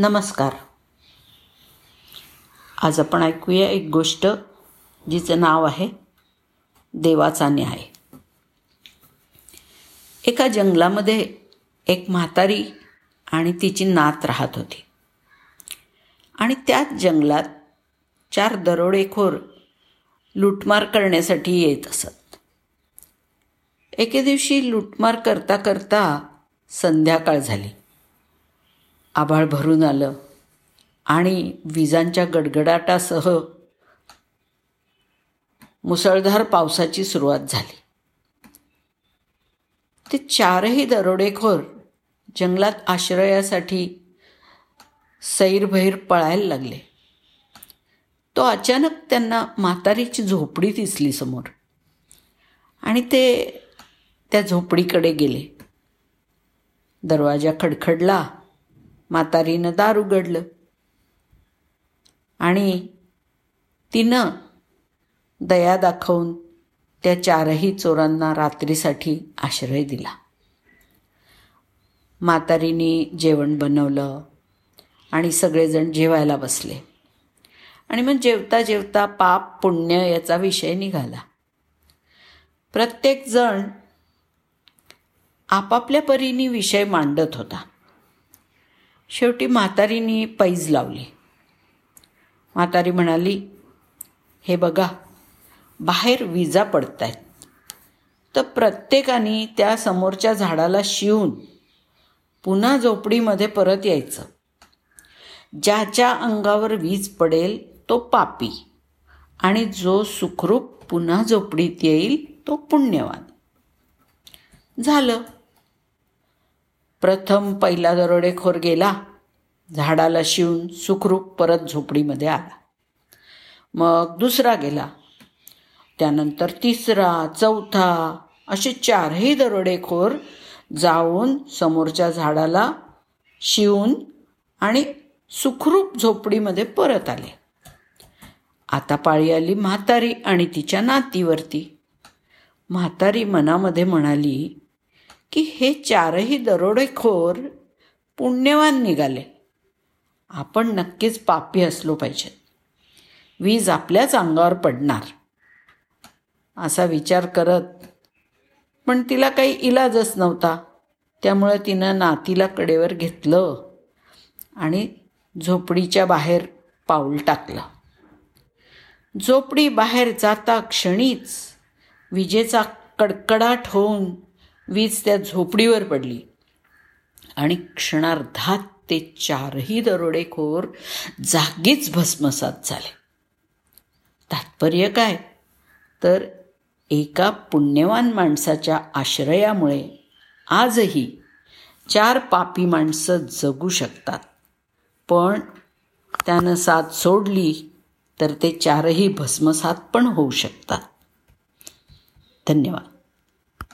नमस्कार. आज आपण ऐकूया एक गोष्ट जिचं नाव आहे देवाचा न्याय. एका जंगलामध्ये एक म्हातारी आणि तिची नात राहत होती. आणि त्याच जंगलात चार दरोडेखोर लुटमार करण्यासाठी येत असत. एके दिवशी लुटमार करता करता संध्याकाळ झाली. आभाळ भरून आलं. आणि विजांच्या गडगडाटासह मुसळधार पावसाची सुरुवात झाली. ते चारही दरोडेखोर जंगलात आश्रयासाठी सैरभैर पळायला लागले. तो अचानक त्यांना म्हातारीची झोपडी दिसली समोर. आणि ते त्या झोपडीकडे गेले. दरवाजा खडखडला. म्हातारीनं दार उघडलं. आणि तिनं दया दाखवून त्या चारही चोरांना रात्रीसाठी आश्रय दिला. म्हातारीने जेवण बनवलं आणि सगळेजण जेवायला बसले. आणि मग जेवता जेवता पाप पुण्य याचा विषय निघाला. प्रत्येकजण आपापल्या परीने विषय मांडत होता. शेवटी म्हातारीने पैज लावली. म्हातारी म्हणाली हे बघा बाहेर विजा पडत आहेत तर प्रत्येकाने त्या समोरच्या झाडाला शिवून पुन्हा झोपडीमध्ये परत यायचं. ज्याच्या अंगावर वीज पडेल तो पापी आणि जो सुखरूप पुन्हा झोपडीत येईल तो पुण्यवान. झालं. प्रथम पहिला दरोडेखोर गेला. झाडाला शिवून सुखरूप परत झोपडीमध्ये आला. मग दुसरा गेला. त्यानंतर तिसरा चौथा असे चारही दरोडेखोर जाऊन समोरच्या झाडाला शिवून आणि सुखरूप झोपडीमध्ये परत आले. आता पाळी आली म्हातारी आणि तिच्या नातीवरती. म्हातारी मनामध्ये म्हणाली की हे चारही दरोडेखोर पुण्यवान निघाले. आपण नक्कीच पापी असलो पाहिजे. वीज आपल्याच अंगावर पडणार. असा विचार करत पण तिला काही इलाजच नव्हता. त्यामुळे तिनं नातीला कडेवर घेतलं आणि झोपडीच्या बाहेर पाऊल टाकलं. झोपडी बाहेर जाता क्षणीच विजेचा कडकडाट होऊन वीज त्या झोपडीवर पडली. आणि क्षणार्धात ते चारही दरोडेखोर जागीच भस्मसात झाले. तात्पर्य काय? तर एका पुण्यवान माणसाच्या आश्रयामुळे आजही चार पापी माणसं जगू शकतात. पण त्यानं साथ सोडली तर ते चारही भस्मसात पण होऊ शकतात. धन्यवाद.